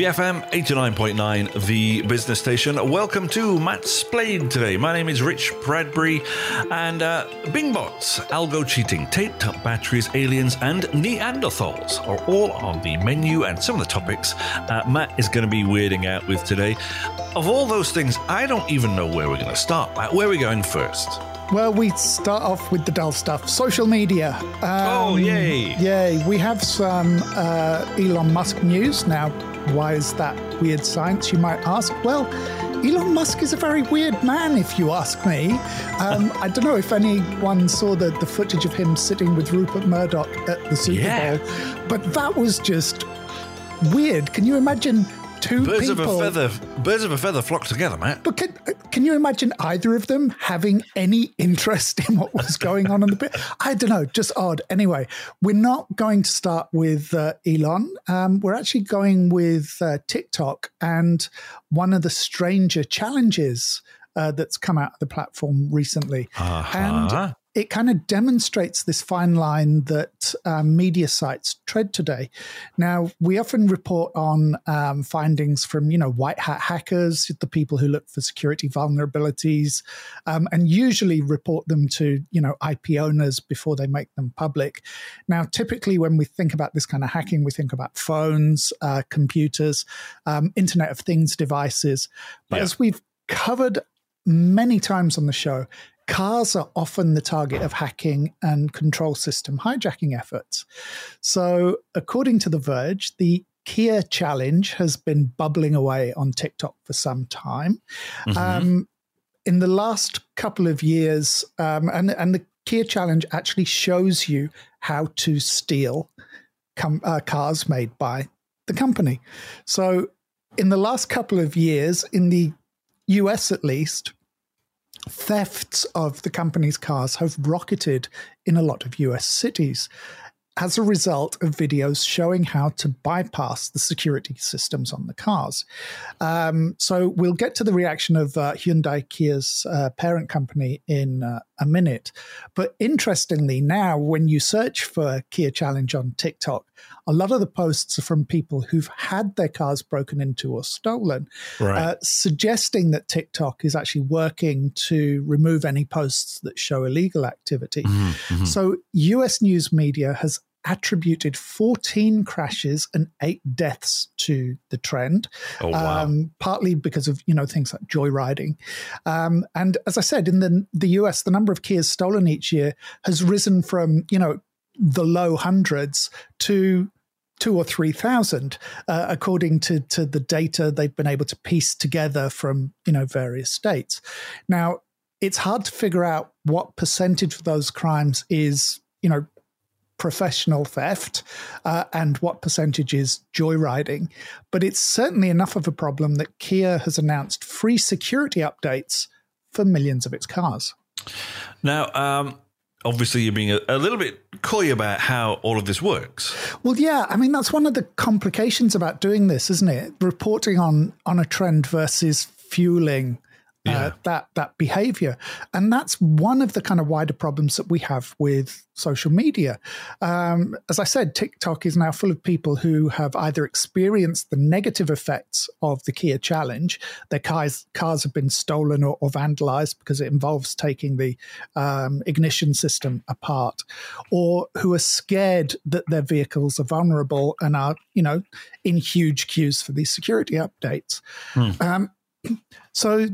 BFM 89.9, the business station. Welcome to Mattsplained today. My name is Rich Bradbury, and uh, Bing bots, algo cheating, taped up batteries, aliens, and Neanderthals are all on the menu, and some of the topics uh, Matt is going to be weirding out with today. Of all those things, I don't even know where we're going to start. Matt, where are we going first? Well, we start off with the dull stuff social media. Um, oh, yay! Yay. We have some uh, Elon Musk news. Now, why is that weird science, you might ask? Well, Elon Musk is a very weird man, if you ask me. Um, I don't know if anyone saw the, the footage of him sitting with Rupert Murdoch at the Super Yeah. Bowl, but that was just weird. Can you imagine two Birds people? of a feather, birds of a feather flock together, Matt. But can, can you imagine either of them having any interest in what was going on in the bit? I don't know, just odd. Anyway, we're not going to start with uh, Elon. Um, we're actually going with uh, TikTok and one of the stranger challenges uh, that's come out of the platform recently. Uh-huh. And it kind of demonstrates this fine line that um, media sites tread today. Now, we often report on um, findings from, you know, white hat hackers, the people who look for security vulnerabilities, um, and usually report them to, you know, IP owners before they make them public. Now, typically, when we think about this kind of hacking, we think about phones, uh, computers, um, Internet of Things devices. But Yeah. as we've covered many times on the show, cars are often the target of hacking and control system hijacking efforts. So, according to The Verge, the Kia challenge has been bubbling away on TikTok for some time. Mhm. Um, in the last couple of years, um, and, and the Kia challenge actually shows you how to steal com- uh, cars made by the company. So, in the last couple of years, in the US at least, thefts of the company's cars have rocketed in a lot of US cities as a result of videos showing how to bypass the security systems on the cars. Um, so we'll get to the reaction of uh, Hyundai Kia's uh, parent company in uh, a minute. But interestingly, now when you search for Kia Challenge on TikTok, a lot of the posts are from people who've had their cars broken into or stolen Right. uh, suggesting that TikTok is actually working to remove any posts that show illegal activity. Mhm, mhm. So, US news media has attributed 14 crashes and eight deaths to the trend, oh wow. um, partly because of you know things like joyriding. Um, and as I said, in the the US, the number of Kias stolen each year has risen from you know the low hundreds to two or three thousand, uh, according to to the data they've been able to piece together from you know various states. Now, it's hard to figure out what percentage of those crimes is you know professional theft uh, and what percentage is joyriding. But it's certainly enough of a problem that Kia has announced free security updates for millions of its cars. Now, um, obviously, you're being a, a little bit coy about how all of this works. Well, yeah, I mean that's one of the complications about doing this, isn't it? Reporting on on a trend versus fueling uh, that that behavior, and that's one of the kind of wider problems that we have with social media. Um, as I said, TikTok is now full of people who have either experienced the negative effects of the Kia challenge. Their cars cars have been stolen or, or vandalized because it involves taking the um, ignition system apart, or who are scared that their vehicles are vulnerable and are, you know, in huge queues for these security updates. Um, so,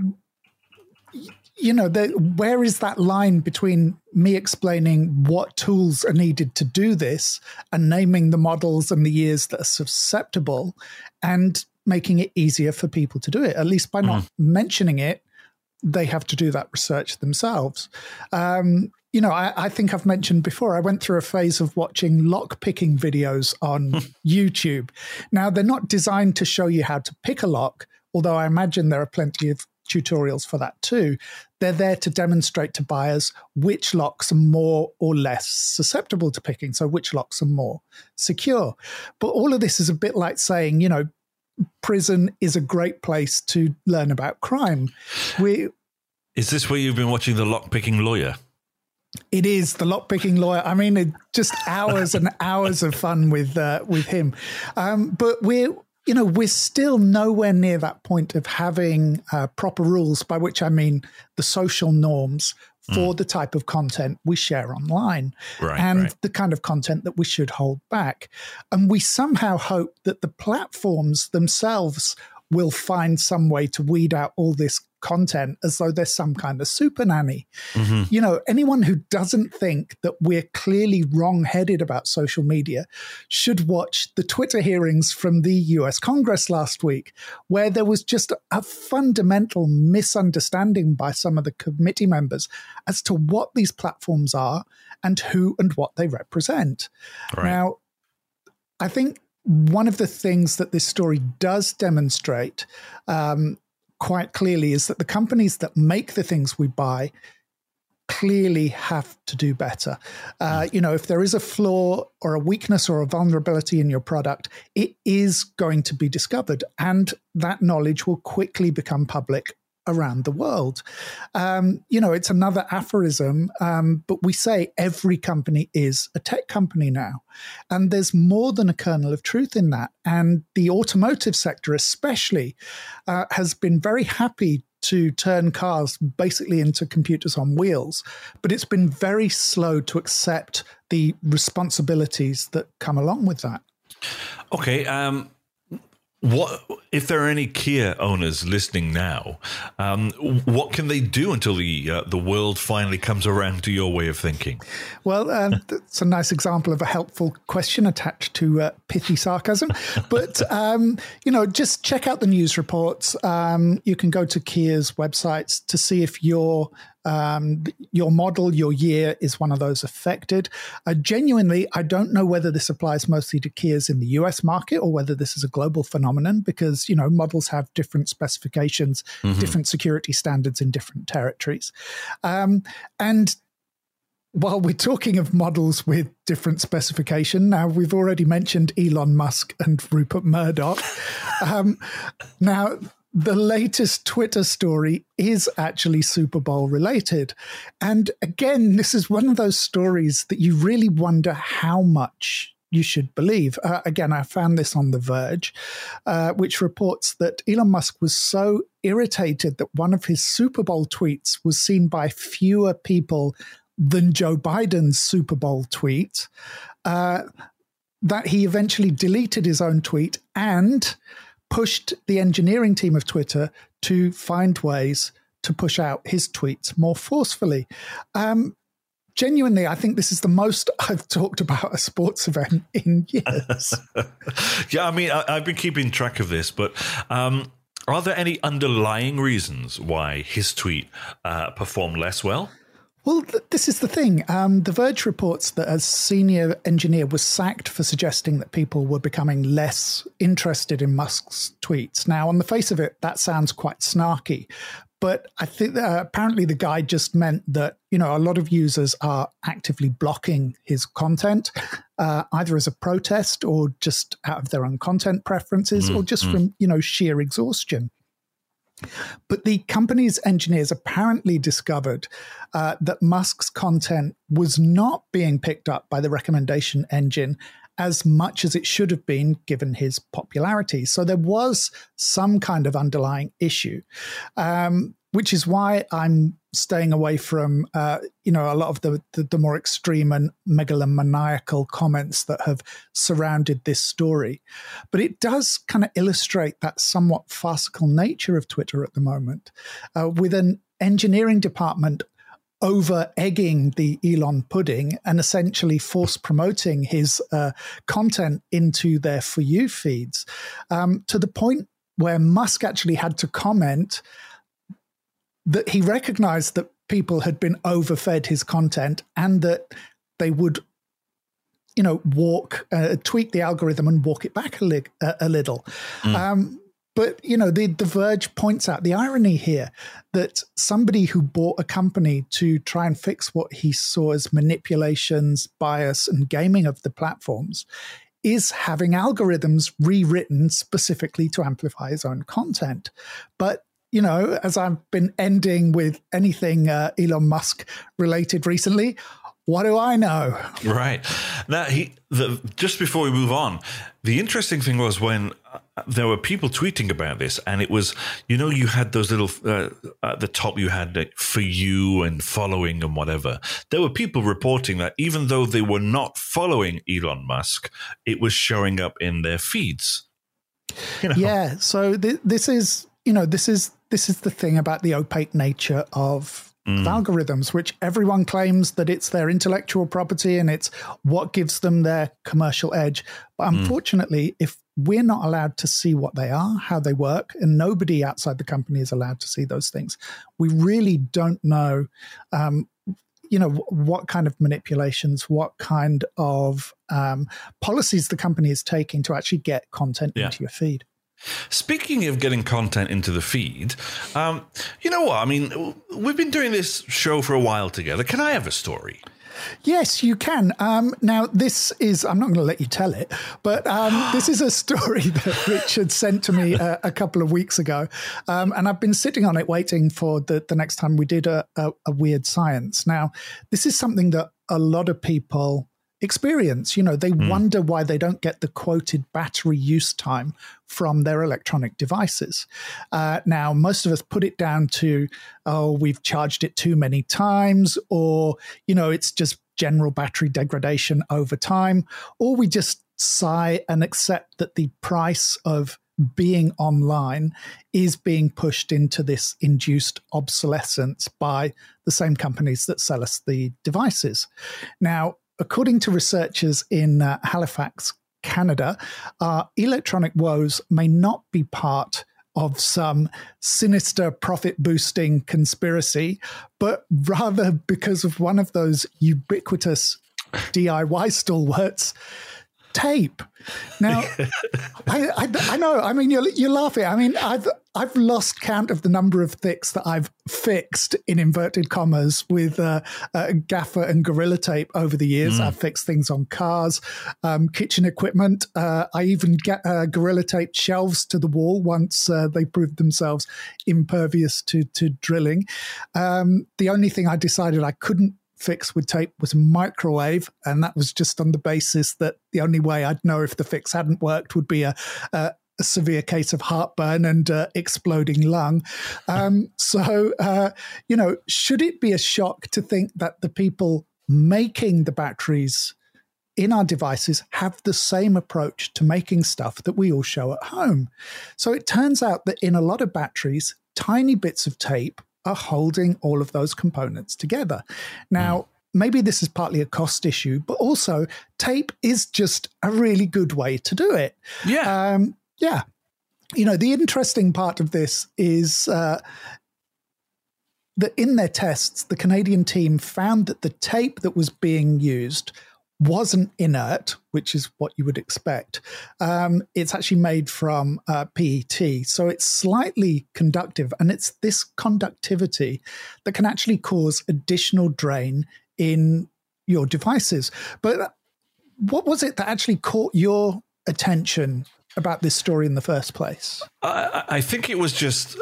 you know, the, where is that line between me explaining what tools are needed to do this and naming the models and the years that are susceptible and making it easier for people to do it? At least by not mentioning it, they have to do that research themselves. Um, you know, I, I think I've mentioned before, I went through a phase of watching lock picking videos on YouTube. Now, they're not designed to show you how to pick a lock, although I imagine there are plenty of tutorials for that too. They're there to demonstrate to buyers which locks are more or less susceptible to picking, so which locks are more secure. But all of this is a bit like saying, you know, prison is a great place to learn about crime. We is this where you've been watching the lockpicking lawyer? It is the lockpicking lawyer. I mean, just hours and hours of fun with uh, with him. Um, but we're you know we're still nowhere near that point of having uh, proper rules. By which I mean the social norms for mm. the type of content we share online right, and right. the kind of content that we should hold back. And we somehow hope that the platforms themselves will find some way to weed out all this content as though there's some kind of super nanny. Mm-hmm. You know, anyone who doesn't think that we're clearly wrong headed about social media should watch the Twitter hearings from the US Congress last week, where there was just a fundamental misunderstanding by some of the committee members as to what these platforms are and who and what they represent. Right. Now, I think one of the things that this story does demonstrate um, quite clearly is that the companies that make the things we buy clearly have to do better. Uh, mm. you know, if there is a flaw or a weakness or a vulnerability in your product, it is going to be discovered, and that knowledge will quickly become public around the world. Um, you know, it's another aphorism, um, but we say every company is a tech company now. And there's more than a kernel of truth in that. And the automotive sector, especially, uh, has been very happy to turn cars basically into computers on wheels, but it's been very slow to accept the responsibilities that come along with that. Okay. Um, what if there are any Kia owners listening now? Um, what can they do until the uh, the world finally comes around to your way of thinking? Well, um, that's a nice example of a helpful question attached to uh, pithy sarcasm. But um, you know, just check out the news reports. Um, you can go to Kia's websites to see if your um, your model, your year is one of those affected. Uh, genuinely, I don't know whether this applies mostly to Kias in the US market or whether this is a global phenomenon because, you know, models have different specifications, mm-hmm. different security standards in different territories. Um, and while we're talking of models with different specification, now we've already mentioned Elon Musk and Rupert Murdoch. Um, now, the latest Twitter story is actually Super Bowl related. And again, this is one of those stories that you really wonder how much you should believe. Uh, again, I found this on The Verge, uh, which reports that Elon Musk was so irritated that one of his Super Bowl tweets was seen by fewer people than Joe Biden's Super Bowl tweet uh, that he eventually deleted his own tweet and pushed the engineering team of Twitter to find ways to push out his tweets more forcefully. Um, genuinely, I think this is the most I've talked about a sports event in years. yeah, I mean, I, have been keeping track of this, but. Um, are there any underlying reasons why his tweet uh, performed less well? Well, th- this is the thing. Um, the Verge reports that a senior engineer was sacked for suggesting that people were becoming less interested in Musk's tweets. Now, on the face of it, that sounds quite snarky. But I think uh, apparently the guy just meant that you know a lot of users are actively blocking his content, uh, either as a protest or just out of their own content preferences, mm, or just mm. from you know sheer exhaustion. But the company's engineers apparently discovered uh, that Musk's content was not being picked up by the recommendation engine as much as it should have been given his popularity. So there was some kind of underlying issue. Um, which is why I'm staying away from, uh, you know, a lot of the, the, the more extreme and megalomaniacal comments that have surrounded this story. But it does kind of illustrate that somewhat farcical nature of Twitter at the moment, uh, with an engineering department over egging the Elon pudding and essentially force promoting his uh, content into their For You feeds um, to the point where Musk actually had to comment that he recognized that people had been overfed his content and that they would you know walk uh, tweak the algorithm and walk it back a, li- a, a little mm. um, but you know the, the verge points out the irony here that somebody who bought a company to try and fix what he saw as manipulations bias and gaming of the platforms is having algorithms rewritten specifically to amplify his own content. But you know, as I've been ending with anything uh, Elon Musk related recently, what do I know? Right. Now, he the, just before we move on, the interesting thing was when uh, there were people tweeting about this, and it was, you know, you had those little uh, at the top, you had like, for you and following and whatever. There were people reporting that even though they were not following Elon Musk, it was showing up in their feeds. You know? Yeah. So th- this is, you know, this is this is the thing about the opaque nature of mm. algorithms, which everyone claims that it's their intellectual property and it's what gives them their commercial edge. But mm. unfortunately, mm. if we're not allowed to see what they are, how they work, and nobody outside the company is allowed to see those things, we really don't know. Um, you know what kind of manipulations, what kind of um, policies the company is taking to actually get content yeah. into your feed. Speaking of getting content into the feed, um, you know what? I mean, we've been doing this show for a while together. Can I have a story? Yes, you can. Um, now, this is, I'm not going to let you tell it, but um, this is a story that Richard sent to me a, a couple of weeks ago. Um, and I've been sitting on it waiting for the, the next time we did a, a, a weird science. Now, this is something that a lot of people experience. You know, they mm. wonder why they don't get the quoted battery use time from their electronic devices. Uh, now, most of us put it down to, oh, we've charged it too many times, or, you know, it's just general battery degradation over time, or we just sigh and accept that the price of being online is being pushed into this induced obsolescence by the same companies that sell us the devices. Now, according to researchers in uh, Halifax, Canada, uh, electronic woes may not be part of some sinister profit boosting conspiracy, but rather because of one of those ubiquitous DIY stalwarts tape. Now, I, I, I, know. I mean, you're, you're laughing. I mean, I've I've lost count of the number of thicks that I've fixed in inverted commas with uh, uh, gaffer and gorilla tape over the years. Mm. I've fixed things on cars, um, kitchen equipment. Uh, I even get uh, gorilla taped shelves to the wall once uh, they proved themselves impervious to to drilling. Um, the only thing I decided I couldn't fix with tape was a microwave, and that was just on the basis that the only way I'd know if the fix hadn't worked would be a, a, a severe case of heartburn and uh, exploding lung. Um, so, uh, you know, should it be a shock to think that the people making the batteries in our devices have the same approach to making stuff that we all show at home? So it turns out that in a lot of batteries, tiny bits of tape are holding all of those components together. Now, mm. maybe this is partly a cost issue, but also tape is just a really good way to do it. Yeah. Um, yeah. You know, the interesting part of this is uh, that in their tests, the Canadian team found that the tape that was being used wasn't inert, which is what you would expect. Um, it's actually made from uh, PET, so it's slightly conductive, and it's this conductivity that can actually cause additional drain in your devices. But what was it that actually caught your attention about this story in the first place? I, I think it was just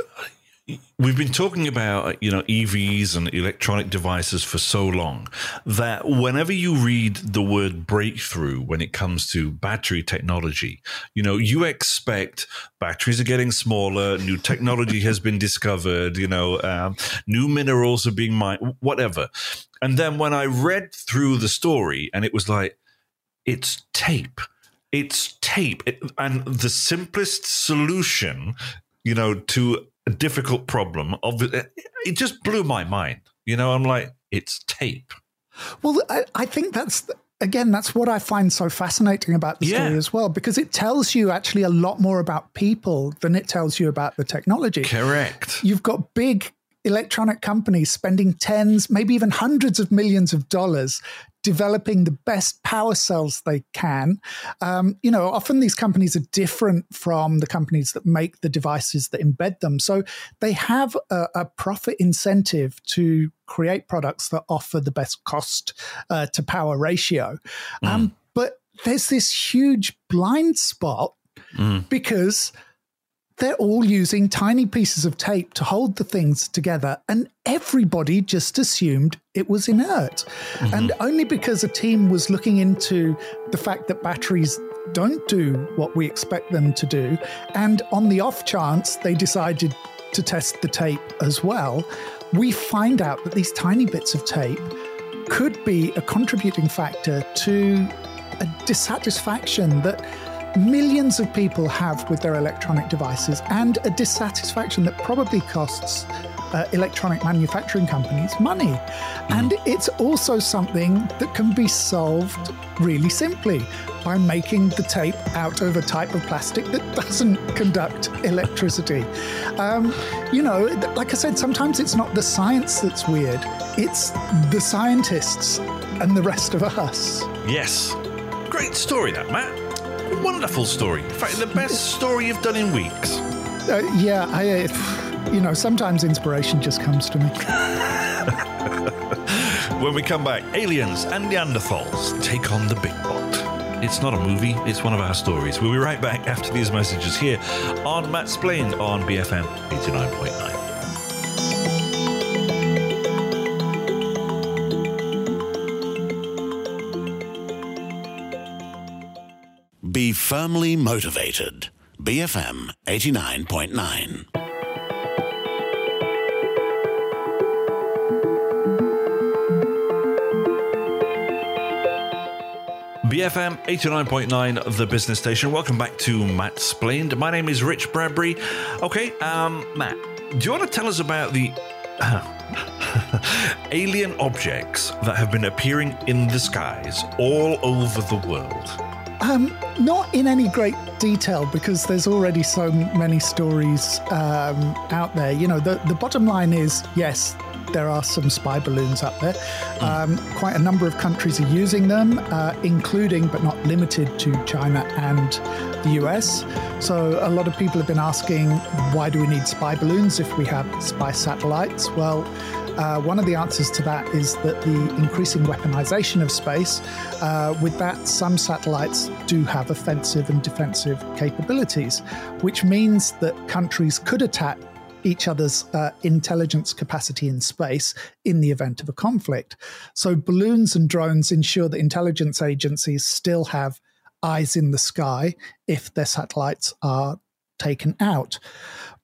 We've been talking about you know EVs and electronic devices for so long that whenever you read the word breakthrough when it comes to battery technology, you know you expect batteries are getting smaller, new technology has been discovered, you know, um, new minerals are being mined, whatever. And then when I read through the story, and it was like, it's tape it's tape it, and the simplest solution you know to a difficult problem. of, It just blew my mind. You know, I'm like, it's tape. Well, I, I think that's again, that's what I find so fascinating about the story yeah. as well, because it tells you actually a lot more about people than it tells you about the technology. Correct. You've got big electronic companies spending tens, maybe even hundreds of millions of dollars developing the best power cells they can. Um, you know, often these companies are different from the companies that make the devices that embed them. So they have a, a profit incentive to create products that offer the best cost uh, to power ratio. Mm. Um, but there's this huge blind spot mm. because they're all using tiny pieces of tape to hold the things together, and everybody just assumed it was inert. Mm-hmm. And only because a team was looking into the fact that batteries don't do what we expect them to do, and on the off chance they decided to test the tape as well, we find out that these tiny bits of tape could be a contributing factor to a dissatisfaction that millions of people have with their electronic devices and a dissatisfaction that probably costs uh, electronic manufacturing companies money. Mm. And it's also something that can be solved really simply by making the tape out of a type of plastic that doesn't conduct electricity. Um, you know, like I said, sometimes it's not the science that's weird, it's the scientists and the rest of us. Yes. Great story, that, Matt wonderful story. In fact, the best story you've done in weeks. Uh, yeah, I, uh, you know, sometimes inspiration just comes to me. when we come back, aliens and Neanderthals take on the Bing bot. It's not a movie, it's one of our stories. We'll be right back after these messages here on Matt Splained on BFM 89.9. firmly motivated. BFM 89.9. BFM 89.9, the business station. Welcome back to Matt Splained. My name is Rich Bradbury. Okay, um, Matt, do you want to tell us about the alien objects that have been appearing in the skies all over the world? Um, not in any great detail because there's already so many stories um, out there. You know, the, the bottom line is yes, there are some spy balloons up there. Um, quite a number of countries are using them, uh, including but not limited to China and the US. So a lot of people have been asking, why do we need spy balloons if we have spy satellites? Well, uh, one of the answers to that is that the increasing weaponization of space, uh, with that, some satellites do have offensive and defensive capabilities, which means that countries could attack each other's uh, intelligence capacity in space in the event of a conflict. So, balloons and drones ensure that intelligence agencies still have eyes in the sky if their satellites are taken out.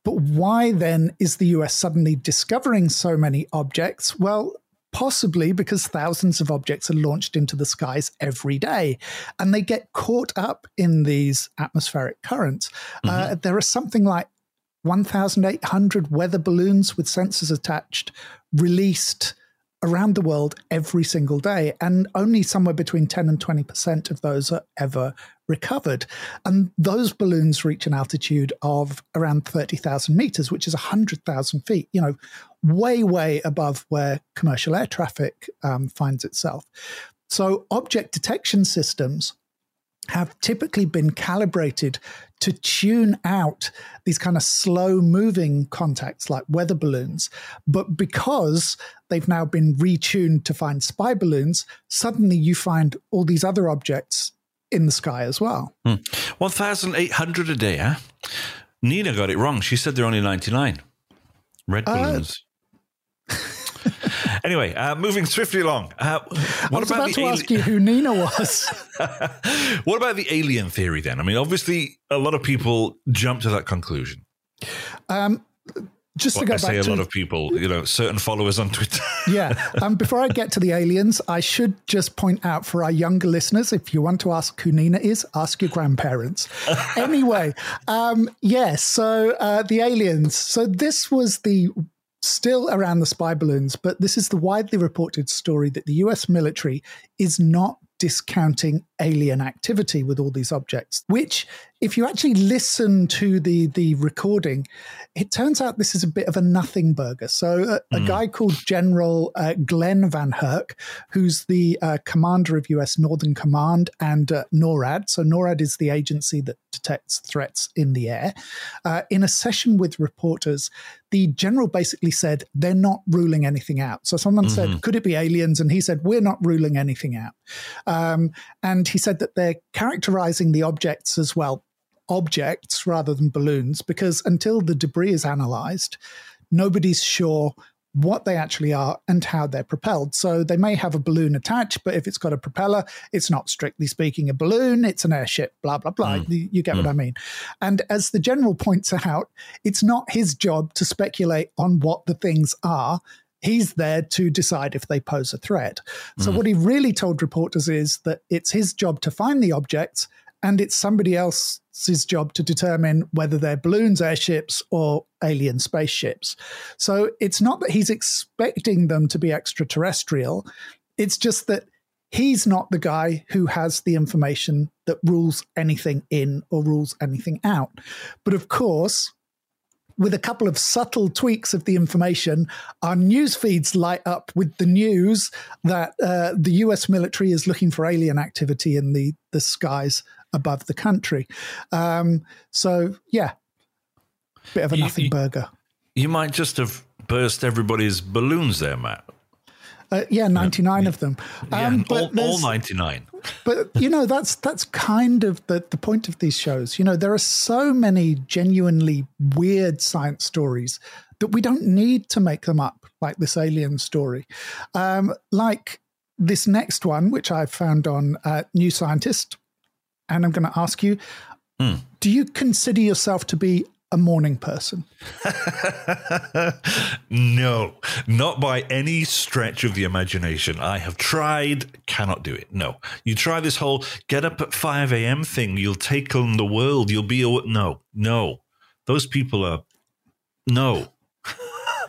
But why then is the US suddenly discovering so many objects? Well, possibly because thousands of objects are launched into the skies every day and they get caught up in these atmospheric currents. Uh, mm-hmm. Uh, there are something like 1,800 weather balloons with sensors attached released around the world every single day, and only somewhere between 10 and 20% of those are ever recovered. And those balloons reach an altitude of around 30,000 meters, which is 100,000 feet, you know, way, way above where commercial air traffic um, finds itself. So, object detection systems have typically been calibrated to tune out these kind of slow moving contacts like weather balloons. But because they've now been retuned to find spy balloons, suddenly you find all these other objects in the sky as well. Hmm. 1,800 a day, huh? Nena got it wrong. She said they're only 99. Red uh, balloons. Uh, anyway, uh, moving swiftly along. Uh, what I was about, about to ali- ask you who Nena was. what about the alien theory then? I mean, obviously, a lot of people jump to that conclusion. Um, just well, to go I back say a to, lot of people, you know, certain followers on Twitter. yeah. Um, before I get to the aliens, I should just point out for our younger listeners, if you want to ask who Nena is, ask your grandparents. anyway, um, yes. Yeah, so uh, the aliens. So this was the still around the spy balloons, but this is the widely reported story that the US military is not discounting alien activity with all these objects, which, if you actually listen to the, the recording, it turns out this is a bit of a nothing burger. So, uh, a, mm. a guy called General uh, Van VanHerck, who's the uh, commander of US Northern Command and uh, NORAD. So, NORAD is the agency that detects threats in the air. Uh, in a session with reporters, the general basically said they're not ruling anything out. So, someone mm-hmm. said, Could it be aliens? And he said, We're not ruling anything out. Um, and he said that they're characterizing the objects as well objects rather than balloons because until the debris is analyzed, nobody's sure what they actually are and how they're propelled. So they may have a balloon attached, but if it's got a propeller, it's not strictly speaking a balloon, it's an airship, blah, blah, blah. Mm. You get mm. what I mean. And as the general points out, it's not his job to speculate on what the things are. He's there to decide if they pose a threat. So, mm. what he really told reporters is that it's his job to find the objects and it's somebody else's job to determine whether they're balloons, airships, or alien spaceships. So it's not that he's expecting them to be extraterrestrial, it's just that he's not the guy who has the information that rules anything in or rules anything out. But of course, with a couple of subtle tweaks of the information, our news feeds light up with the news that uh, the US military is looking for alien activity in the, the skies above the country. Um, so, yeah, bit of a nothing you, burger. You might just have burst everybody's balloons there, Matt. Uh, yeah, ninety nine yeah. of them. Um, yeah, all, all ninety nine. but you know, that's that's kind of the the point of these shows. You know, there are so many genuinely weird science stories that we don't need to make them up, like this alien story, um, like this next one, which I found on uh, New Scientist, and I'm going to ask you: mm. Do you consider yourself to be a morning person? no, not by any stretch of the imagination. I have tried, cannot do it. No. You try this whole get up at 5 a.m. thing, you'll take on the world, you'll be a. No, no. Those people are. No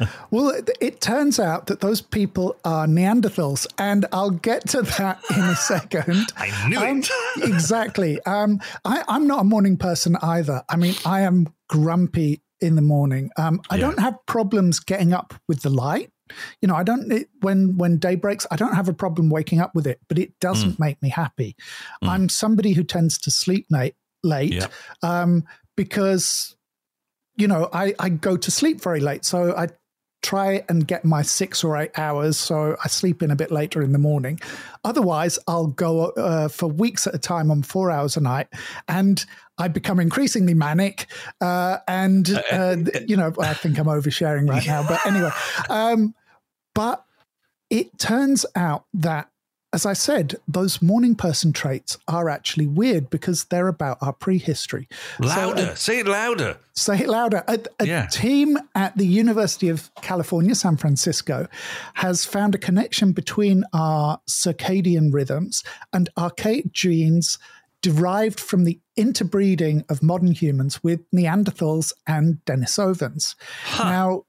well, it, it, turns out that those people are Neanderthals, and I'll get to that in a second. I knew um, it. exactly. Um, I, am not a morning person either. I mean, I am grumpy in the morning. Um, I yeah. don't have problems getting up with the light. You know, I don't it, when when day breaks. I don't have a problem waking up with it, but it doesn't mm. make me happy. Mm. I'm somebody who tends to sleep late, late yeah. um, because you know I, I go to sleep very late. So I try and get my six or eight hours so I sleep in a bit later in the morning. Otherwise, I'll go uh, for weeks at a time on four hours a night and I become increasingly manic. Uh, and, uh, uh you know, I think I'm oversharing right now, but anyway. Um, but it turns out that as I said, those morning person traits are actually weird because they're about our prehistory. Louder. So, uh, say it louder. Say it louder. A, a yeah. team at the University of California, San Francisco, has found a connection between our circadian rhythms and archaic genes derived from the interbreeding of modern humans with Neanderthals and Denisovans. Huh. Now,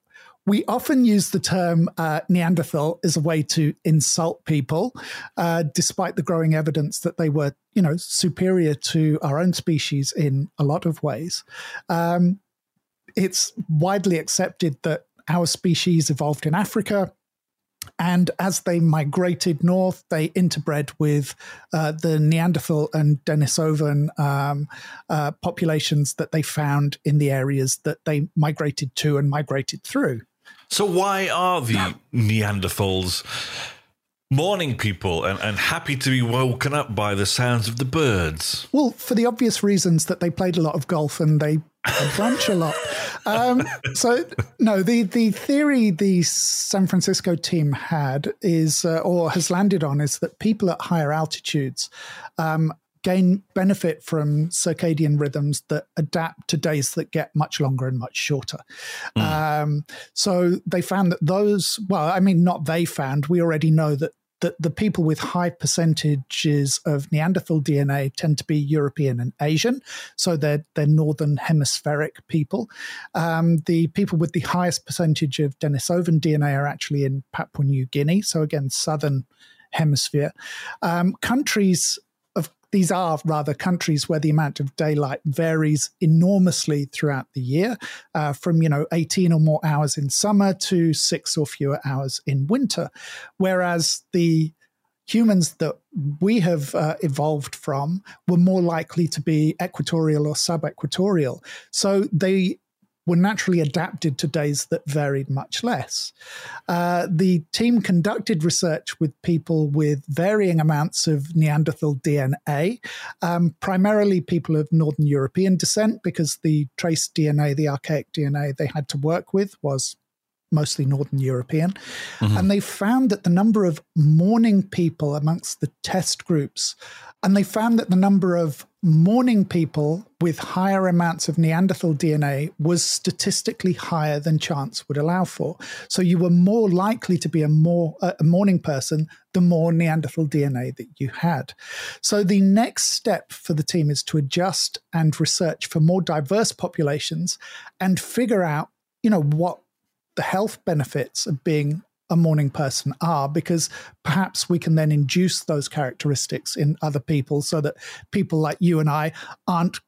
we often use the term uh, Neanderthal as a way to insult people, uh, despite the growing evidence that they were, you know, superior to our own species in a lot of ways. Um, it's widely accepted that our species evolved in Africa. And as they migrated north, they interbred with uh, the Neanderthal and Denisovan um, uh, populations that they found in the areas that they migrated to and migrated through. So why are the Neanderthals morning people and, and happy to be woken up by the sounds of the birds? Well, for the obvious reasons that they played a lot of golf and they brunch a lot. Um, so no, the the theory the San Francisco team had is uh, or has landed on is that people at higher altitudes um, gain benefit from circadian rhythms that adapt to days that get much longer and much shorter. Mm. Um, so they found that those, well, I mean, not they found, we already know that that the people with high percentages of Neanderthal DNA tend to be European and Asian, so they're they're northern hemispheric people. Um, the people with the highest percentage of Denisovan DNA are actually in Papua New Guinea, so again southern hemisphere. Um, countries these are rather countries where the amount of daylight varies enormously throughout the year, uh, from you know 18 or more hours in summer to six or fewer hours in winter, whereas the humans that we have uh, evolved from were more likely to be equatorial or subequatorial. So they were naturally adapted to days that varied much less. Uh, the team conducted research with people with varying amounts of Neanderthal DNA, um, primarily people of Northern European descent, because the trace DNA, the archaic DNA they had to work with, was mostly Northern European. Mm-hmm. And they found that the number of morning people amongst the test groups, and they found that the number of morning people with higher amounts of Neanderthal DNA was statistically higher than chance would allow for. So you were more likely to be a more a morning person the more Neanderthal DNA that you had. So the next step for the team is to adjust and research for more diverse populations and figure out, you know, what the health benefits of being a morning person are because perhaps we can then induce those characteristics in other people so that people like you and I aren't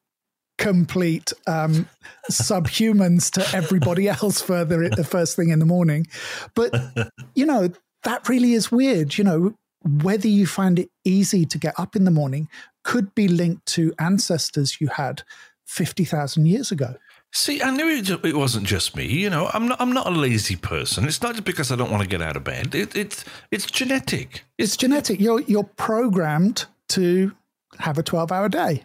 complete um, subhumans to everybody else further the first thing in the morning. But, you know, that really is weird. You know, whether you find it easy to get up in the morning could be linked to ancestors you had 50,000 years ago. See, I knew it, it, wasn't just me. You know, I'm not. I'm not a lazy person. It's not just because I don't want to get out of bed. It, it's it's genetic. It's, genetic. You're you're programmed to have a 12 hour day.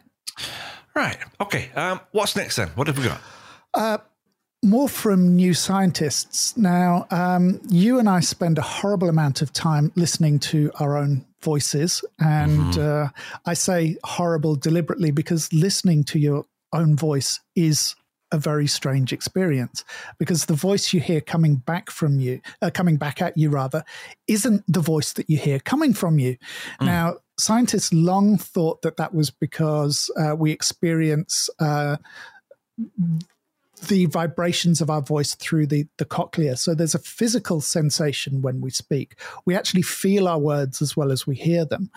Right. Okay. Um, what's next then? What have we got? Uh, more from new scientists. Now, um, you and I spend a horrible amount of time listening to our own voices. And mm-hmm. uh, I say horrible deliberately because listening to your own voice is a very strange experience because the voice you hear coming back from you, uh, coming back at you rather, isn't the voice that you hear coming from you. Mm. Now, scientists long thought that that was because uh, we experience uh, the vibrations of our voice through the, the cochlea. So there's a physical sensation when we speak. We actually feel our words as well as we hear them.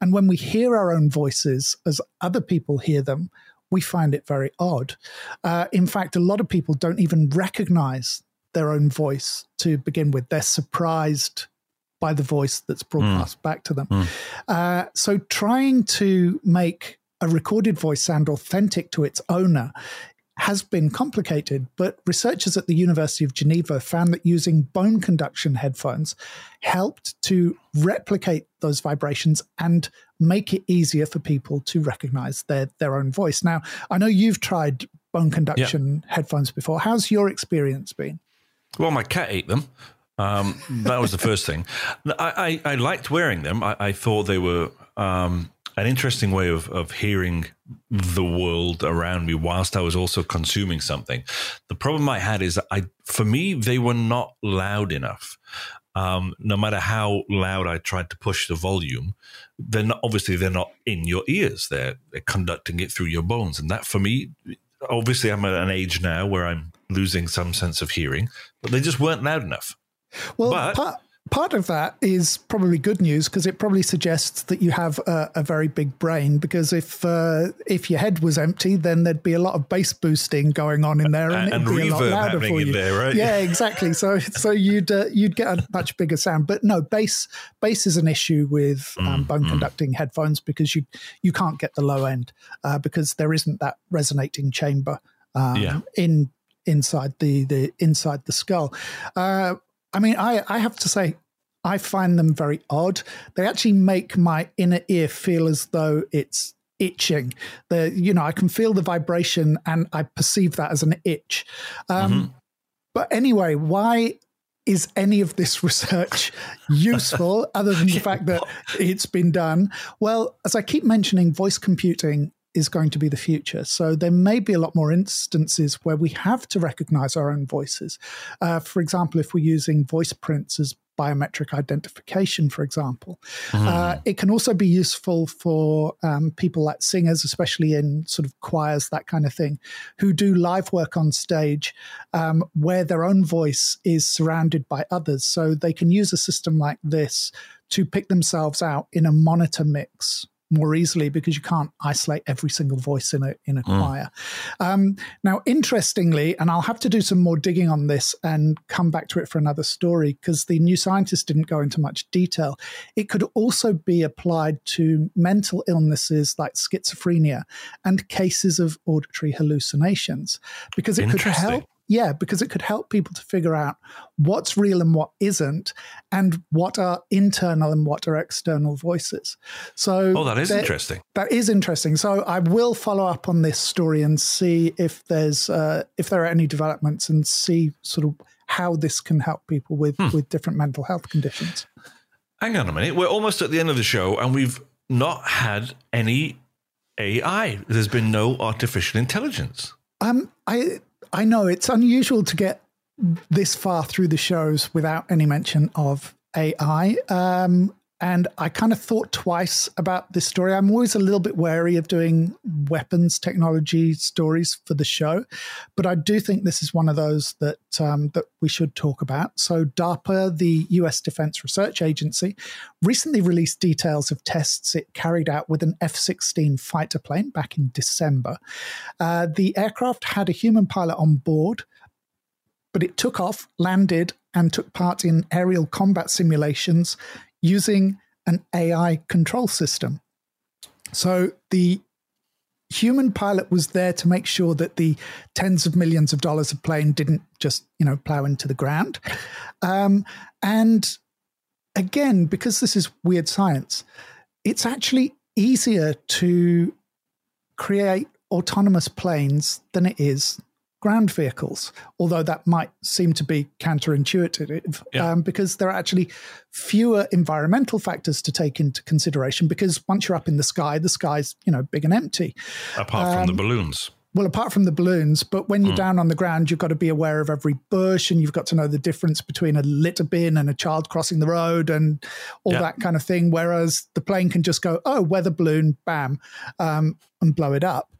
And when we hear our own voices as other people hear them, we find it very odd. Uh, in fact, a lot of people don't even recognize their own voice to begin with. They're surprised by the voice that's broadcast mm. back to them. Mm. Uh, so, trying to make a recorded voice sound authentic to its owner has been complicated, but researchers at the University of Geneva found that using bone conduction headphones helped to replicate those vibrations and make it easier for people to recognize their, their own voice. Now, I know you've tried bone conduction yeah. headphones before. How's your experience been? Well, my cat ate them. Um, that was the first thing. I, I, I liked wearing them. I, I thought they were um, an interesting way of, of hearing the world around me whilst I was also consuming something. The problem I had is that I, for me, they were not loud enough. Um, no matter how loud I tried to push the volume, they're not, obviously they're not in your ears. They're, they're conducting it through your bones, and that for me, obviously, I'm at an age now where I'm losing some sense of hearing, but they just weren't loud enough. Well, but, part, part of that is probably good news because it probably suggests that you have a, a very big brain. Because if uh, if your head was empty, then there'd be a lot of bass boosting going on in there, and, and it'd be a lot louder for you. There, right? Yeah, exactly. So so you'd uh, you'd get a much bigger sound. But no, bass bass is an issue with um, mm, bone mm. conducting headphones because you you can't get the low end uh, because there isn't that resonating chamber um, yeah. in inside the the inside the skull. Uh, I mean, I, I have to say, I find them very odd. They actually make my inner ear feel as though it's itching. The you know I can feel the vibration and I perceive that as an itch. Um, mm-hmm. But anyway, why is any of this research useful other than the fact that it's been done? Well, as I keep mentioning, voice computing is going to be the future. So there may be a lot more instances where we have to recognize our own voices. Uh, for example, if we're using voice prints as biometric identification, for example. Mm. Uh, it can also be useful for um, people like singers, especially in sort of choirs, that kind of thing, who do live work on stage um, where their own voice is surrounded by others. So they can use a system like this to pick themselves out in a monitor mix more easily because you can't isolate every single voice in a in a mm. choir. Um, now, interestingly, and I'll have to do some more digging on this and come back to it for another story because the new scientist didn't go into much detail. It could also be applied to mental illnesses like schizophrenia and cases of auditory hallucinations because it could help Yeah, because it could help people to figure out what's real and what isn't, and what are internal and what are external voices. So, oh, that is there, interesting. That is interesting. So, I will follow up on this story and see if there's uh, if there are any developments and see sort of how this can help people with hmm. with different mental health conditions. Hang on a minute. We're almost at the end of the show, and we've not had any AI. There's been no artificial intelligence. Um, I I know it's unusual to get this far through the shows without any mention of AI. Um, and I kind of thought twice about this story. I'm always a little bit wary of doing weapons technology stories for the show, but I do think this is one of those that um, that we should talk about. So, DARPA, the U.S. Defense Research Agency, recently released details of tests it carried out with an F-16 fighter plane back in December. Uh, the aircraft had a human pilot on board, but it took off, landed, and took part in aerial combat simulations using an AI control system. So the human pilot was there to make sure that the tens of millions of dollars of plane didn't just you know plow into the ground um, and again because this is weird science it's actually easier to create autonomous planes than it is ground vehicles, although that might seem to be counterintuitive yeah. um, because there are actually fewer environmental factors to take into consideration because once you're up in the sky, the sky's, you know, big and empty. Apart um, from the um, balloons. Well, apart from the balloons, but when you're mm. down on the ground, you've got to be aware of every bush and you've got to know the difference between a litter bin and a child crossing the road and all yeah. that kind of thing. Whereas the plane can just go, oh, weather balloon, bam, um, and blow it up.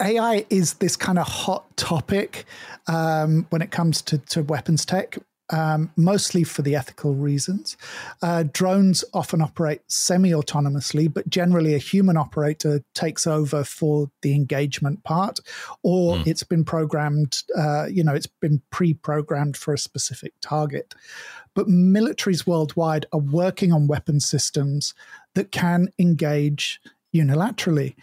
AI is this kind of hot topic um, when it comes to, to weapons tech um, mostly for the ethical reasons. Uh, drones often operate semi autonomously, but generally a human operator takes over for the engagement part, or mm. it's been programmed, uh, you know, it's been pre programmed for a specific target. But militaries worldwide are working on weapon systems that can engage unilaterally.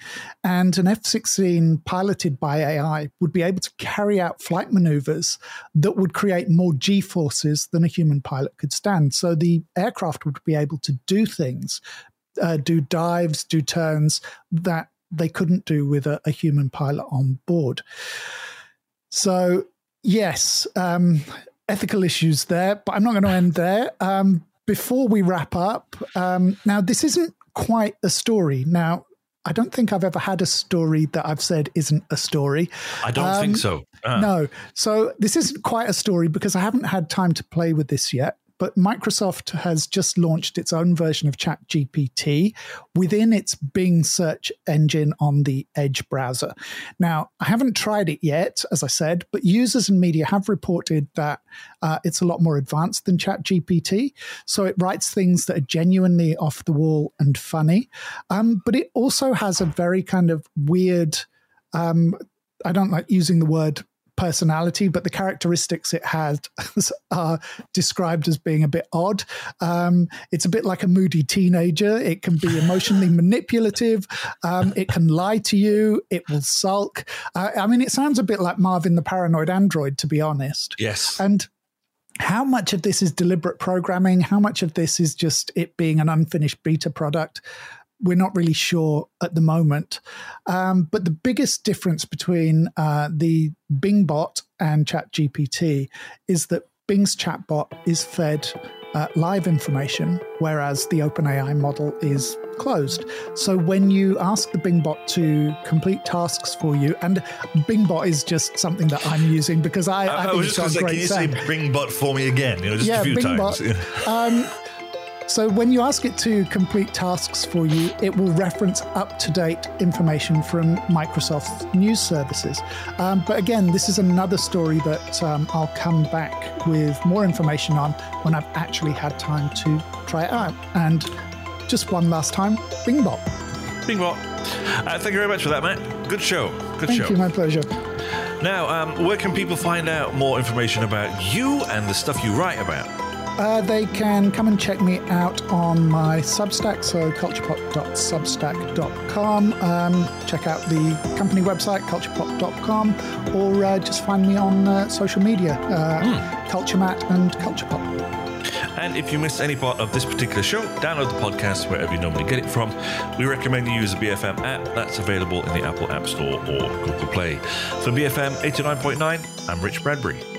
And an F 16 piloted by AI would be able to carry out flight maneuvers that would create more G forces than a human pilot could stand. So the aircraft would be able to do things, uh, do dives, do turns that they couldn't do with a, a human pilot on board. So, yes, um, ethical issues there, but I'm not going to end there. Um, before we wrap up, um, now this isn't quite a story. Now, I don't think I've ever had a story that I've said isn't a story. I don't um, think so. Uh. No. So this isn't quite a story because I haven't had time to play with this yet but Microsoft has just launched its own version of ChatGPT within its Bing search engine on the Edge browser. Now, I haven't tried it yet, as I said, but users and media have reported that uh, it's a lot more advanced than ChatGPT. So it writes things that are genuinely off the wall and funny. Um, but it also has a very kind of weird. Um, I don't like using the word personality, but the characteristics it had are described as being a bit odd. Um, it's a bit like a moody teenager. It can be emotionally manipulative. Um, it can lie to you. It will sulk. Uh, I mean, it sounds a bit like Marvin the Paranoid Android, to be honest. Yes. And how much of this is deliberate programming? How much of this is just it being an unfinished beta product? We're not really sure at the moment. Um, but the biggest difference between uh, the Bing bot and ChatGPT is that Bing's chatbot is fed uh, live information, whereas the OpenAI model is closed. So when you ask the Bing bot to complete tasks for you, and Bing bot is just something that I'm using because I, I, I think was just going to say, can you say Bing bot for me again? You know, just yeah, a few Bing times. Bot, um, so when you ask it to complete tasks for you, it will reference up to date information from Microsoft's news services. Um, but again, this is another story that um, I'll come back with more information on when I've actually had time to try it out. And just one last time, Bingbot. Bingbot. Uh, thank you very much for that, Matt. Good show. Good thank show. Thank you, my pleasure. Now, um, where can people find out more information about you and the stuff you write about? Uh, they can come and check me out on my Substack, so culturepop.substack.com. Um, check out the company website, culturepop.com, or uh, just find me on uh, social media, uh, mm. CultureMat and CulturePop. And if you missed any part of this particular show, download the podcast wherever you normally get it from. We recommend you use the BFM app that's available in the Apple App Store or Google Play. For BFM 89.9, I'm Rich Bradbury.